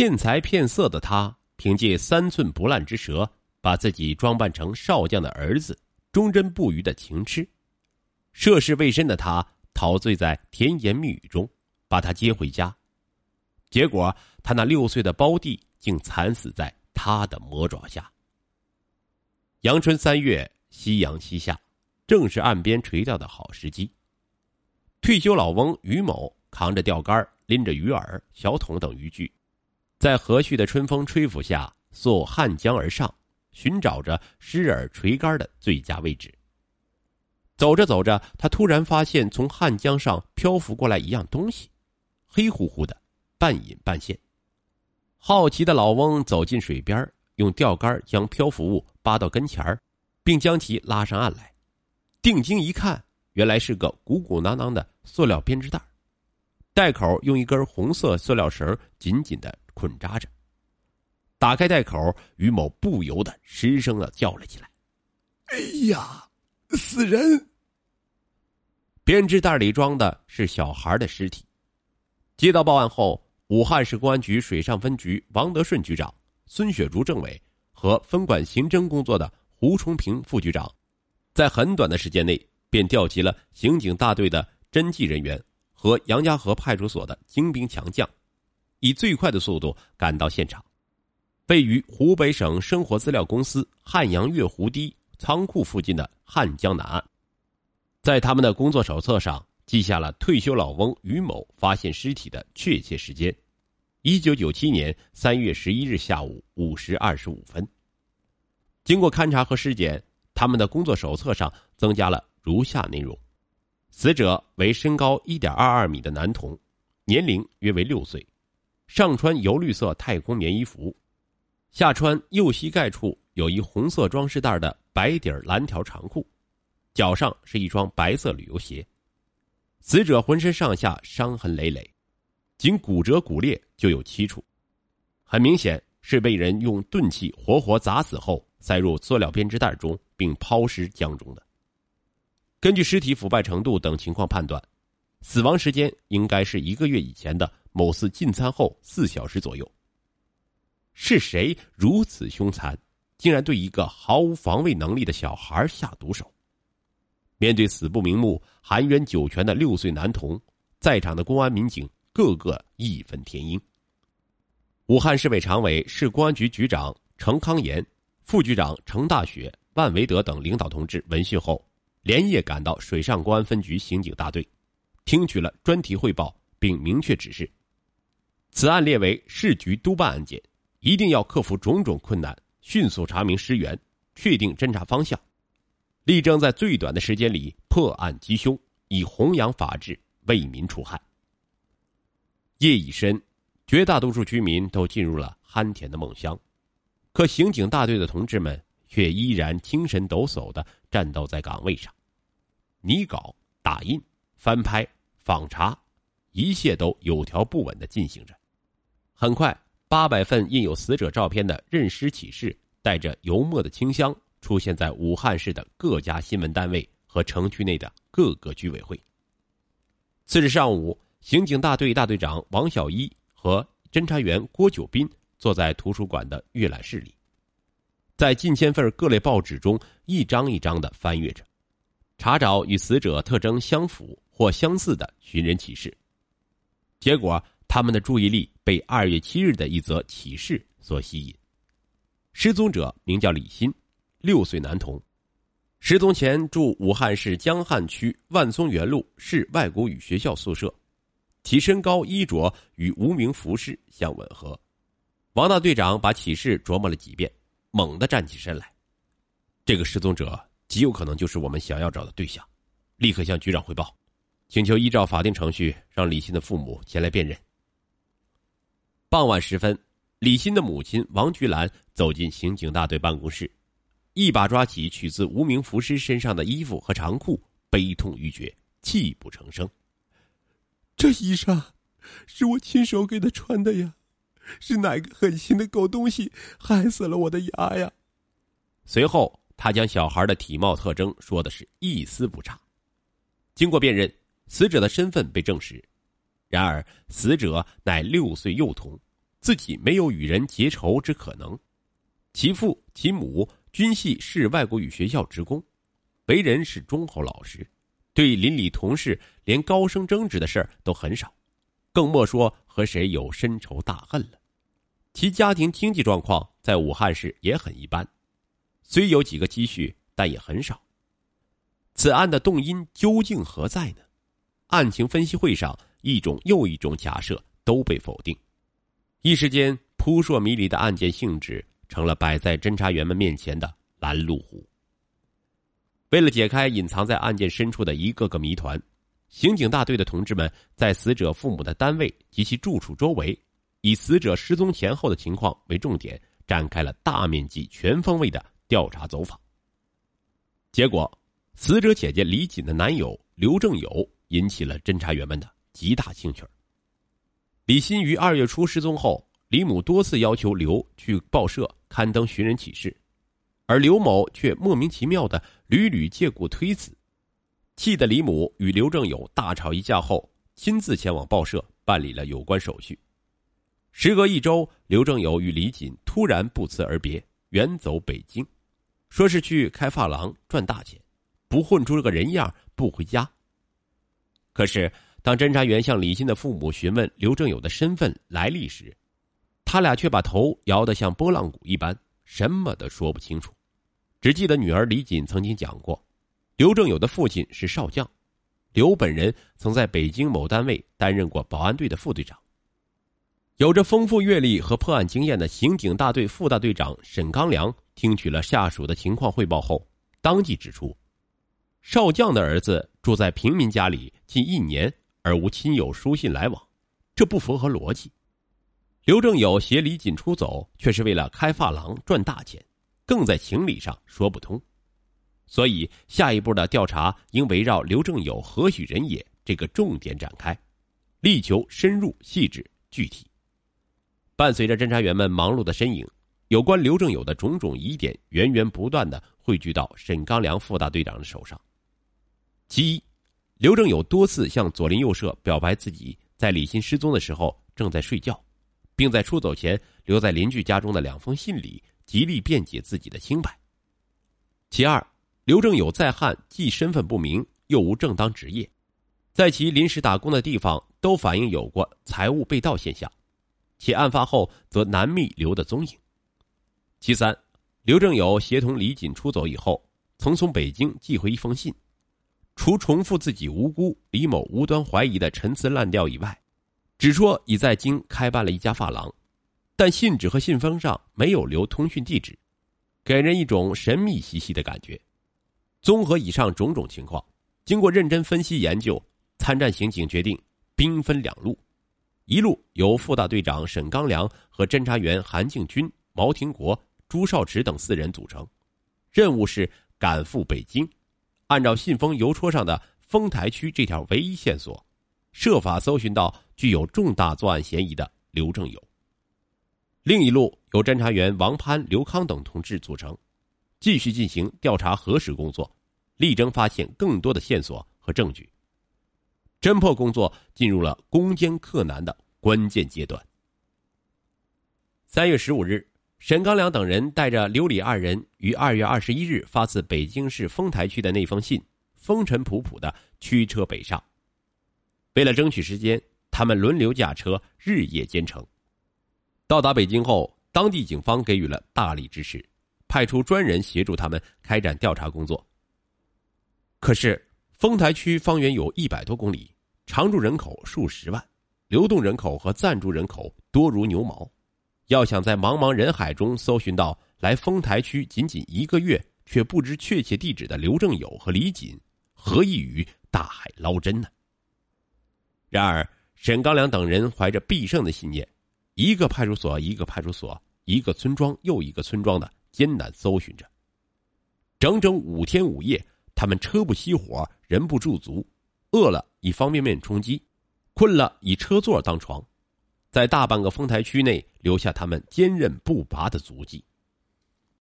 骗财骗色的他，凭借三寸不烂之舌，把自己装扮成少将的儿子，忠贞不渝的情痴。涉世未深的他，陶醉在甜言蜜语中，把他接回家。结果，他那六岁的胞弟竟惨死在他的魔爪下。阳春三月，夕阳西下，正是岸边垂钓的好时机。退休老翁于某扛着钓竿，拎着鱼饵、小桶等渔具。在和煦的春风吹拂下，溯汉江而上，寻找着失饵垂竿的最佳位置。走着走着，他突然发现从汉江上漂浮过来一样东西，黑乎乎的，半隐半现。好奇的老翁走进水边，用钓竿将漂浮物扒到跟前，并将其拉上岸来。定睛一看，原来是个鼓鼓囊囊的塑料编织袋，袋口用一根红色塑料绳紧紧的。捆扎着，打开袋口，于某不由得失声的叫了起来：“哎呀，死人！”编织袋里装的是小孩的尸体。接到报案后，武汉市公安局水上分局王德顺局长、孙雪竹政委和分管刑侦工作的胡崇平副局长，在很短的时间内便调集了刑警大队的侦缉人员和杨家河派出所的精兵强将。以最快的速度赶到现场，位于湖北省生活资料公司汉阳月湖堤仓库附近的汉江南岸，在他们的工作手册上记下了退休老翁于某发现尸体的确切时间：一九九七年三月十一日下午五时二十五分。经过勘查和尸检，他们的工作手册上增加了如下内容：死者为身高一点二二米的男童，年龄约为六岁。上穿油绿色太空棉衣服，下穿右膝盖处有一红色装饰带的白底蓝条长裤，脚上是一双白色旅游鞋。死者浑身上下伤痕累累，仅骨折骨裂就有七处，很明显是被人用钝器活活砸死后塞入塑料编织袋中并抛尸江中的。根据尸体腐败程度等情况判断，死亡时间应该是一个月以前的。某次进餐后四小时左右。是谁如此凶残，竟然对一个毫无防卫能力的小孩下毒手？面对死不瞑目、含冤九泉的六岁男童，在场的公安民警个个义愤填膺。武汉市委常委、市公安局局长程康炎、副局长程大雪、万维德等领导同志闻讯后，连夜赶到水上公安分局刑警大队，听取了专题汇报，并明确指示。此案列为市局督办案件，一定要克服种种困难，迅速查明尸源，确定侦查方向，力争在最短的时间里破案缉凶，以弘扬法治，为民除害。夜已深，绝大多数居民都进入了酣甜的梦乡，可刑警大队的同志们却依然精神抖擞的战斗在岗位上，拟稿、打印、翻拍、访查，一切都有条不紊的进行着。很快，八百份印有死者照片的认尸启事，带着油墨的清香，出现在武汉市的各家新闻单位和城区内的各个居委会。次日上午，刑警大队大队长王小一和侦查员郭九斌坐在图书馆的阅览室里，在近千份各类报纸中一张一张的翻阅着，查找与死者特征相符或相似的寻人启事。结果。他们的注意力被二月七日的一则启事所吸引。失踪者名叫李鑫，六岁男童，失踪前住武汉市江汉区万松园路市外国语学校宿舍，其身高衣着与无名服饰相吻合。王大队长把启事琢磨了几遍，猛地站起身来。这个失踪者极有可能就是我们想要找的对象，立刻向局长汇报，请求依照法定程序让李鑫的父母前来辨认。傍晚时分，李鑫的母亲王菊兰走进刑警大队办公室，一把抓起取自无名浮尸身上的衣服和长裤，悲痛欲绝，泣不成声。这衣裳是我亲手给他穿的呀，是哪个狠心的狗东西害死了我的牙呀？随后，他将小孩的体貌特征说的是一丝不差。经过辨认，死者的身份被证实。然而，死者乃六岁幼童，自己没有与人结仇之可能。其父其母均系市外国语学校职工，为人是忠厚老实，对邻里同事连高声争执的事儿都很少，更莫说和谁有深仇大恨了。其家庭经济状况在武汉市也很一般，虽有几个积蓄，但也很少。此案的动因究竟何在呢？案情分析会上，一种又一种假设都被否定，一时间扑朔迷离的案件性质。成了摆在侦查员们面前的拦路虎。为了解开隐藏在案件深处的一个个谜团，刑警大队的同志们在死者父母的单位及其住处周围，以死者失踪前后的情况为重点，展开了大面积、全方位的调查走访。结果，死者姐姐李锦的男友刘正友引起了侦查员们的极大兴趣。李欣于二月初失踪后。李母多次要求刘去报社刊登寻人启事，而刘某却莫名其妙的屡屡借故推辞，气得李母与刘正友大吵一架后，亲自前往报社办理了有关手续。时隔一周，刘正友与李锦突然不辞而别，远走北京，说是去开发廊赚大钱，不混出个人样不回家。可是，当侦查员向李鑫的父母询问刘正友的身份来历时，他俩却把头摇得像拨浪鼓一般，什么都说不清楚，只记得女儿李锦曾经讲过，刘正友的父亲是少将，刘本人曾在北京某单位担任过保安队的副队长。有着丰富阅历和破案经验的刑警大队副大队长沈刚良听取了下属的情况汇报后，当即指出，少将的儿子住在平民家里近一年而无亲友书信来往，这不符合逻辑。刘正友携李锦出走，却是为了开发廊赚大钱，更在情理上说不通。所以，下一步的调查应围绕刘正友何许人也这个重点展开，力求深入、细致、具体。伴随着侦查员们忙碌的身影，有关刘正友的种种疑点源源不断的汇聚到沈刚良副大队长的手上。其一，刘正友多次向左邻右舍表白自己在李鑫失踪的时候正在睡觉。并在出走前留在邻居家中的两封信里，极力辩解自己的清白。其二，刘正友在汉既身份不明，又无正当职业，在其临时打工的地方都反映有过财物被盗现象，且案发后则难觅刘的踪影。其三，刘正友协同李锦出走以后，曾从北京寄回一封信，除重复自己无辜、李某无端怀疑的陈词滥调以外。只说已在京开办了一家发廊，但信纸和信封上没有留通讯地址，给人一种神秘兮兮的感觉。综合以上种种情况，经过认真分析研究，参战刑警决定兵分两路：一路由副大队长沈刚良和侦查员韩敬军、毛廷国、朱少池等四人组成，任务是赶赴北京，按照信封邮戳上的丰台区这条唯一线索。设法搜寻到具有重大作案嫌疑的刘正友。另一路由侦查员王攀、刘康等同志组成，继续进行调查核实工作，力争发现更多的线索和证据。侦破工作进入了攻坚克难的关键阶段。三月十五日，沈刚良等人带着刘李二人于二月二十一日发自北京市丰台区的那封信，风尘仆仆的驱车北上。为了争取时间，他们轮流驾车，日夜兼程。到达北京后，当地警方给予了大力支持，派出专人协助他们开展调查工作。可是，丰台区方圆有一百多公里，常住人口数十万，流动人口和暂住人口多如牛毛，要想在茫茫人海中搜寻到来丰台区仅仅一个月却不知确切地址的刘正友和李锦，何异于大海捞针呢？然而，沈刚良等人怀着必胜的信念，一个派出所一个派出所，一个村庄又一个村庄的艰难搜寻着。整整五天五夜，他们车不熄火，人不驻足，饿了以方便面充饥，困了以车座当床，在大半个丰台区内留下他们坚韧不拔的足迹。